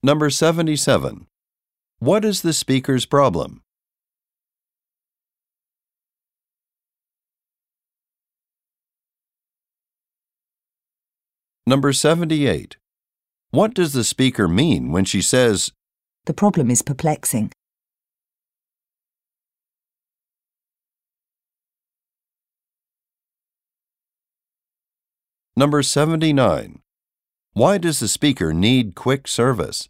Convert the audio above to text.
Number 77. What is the speaker's problem? Number 78. What does the speaker mean when she says, The problem is perplexing. Number 79. Why does the speaker need quick service?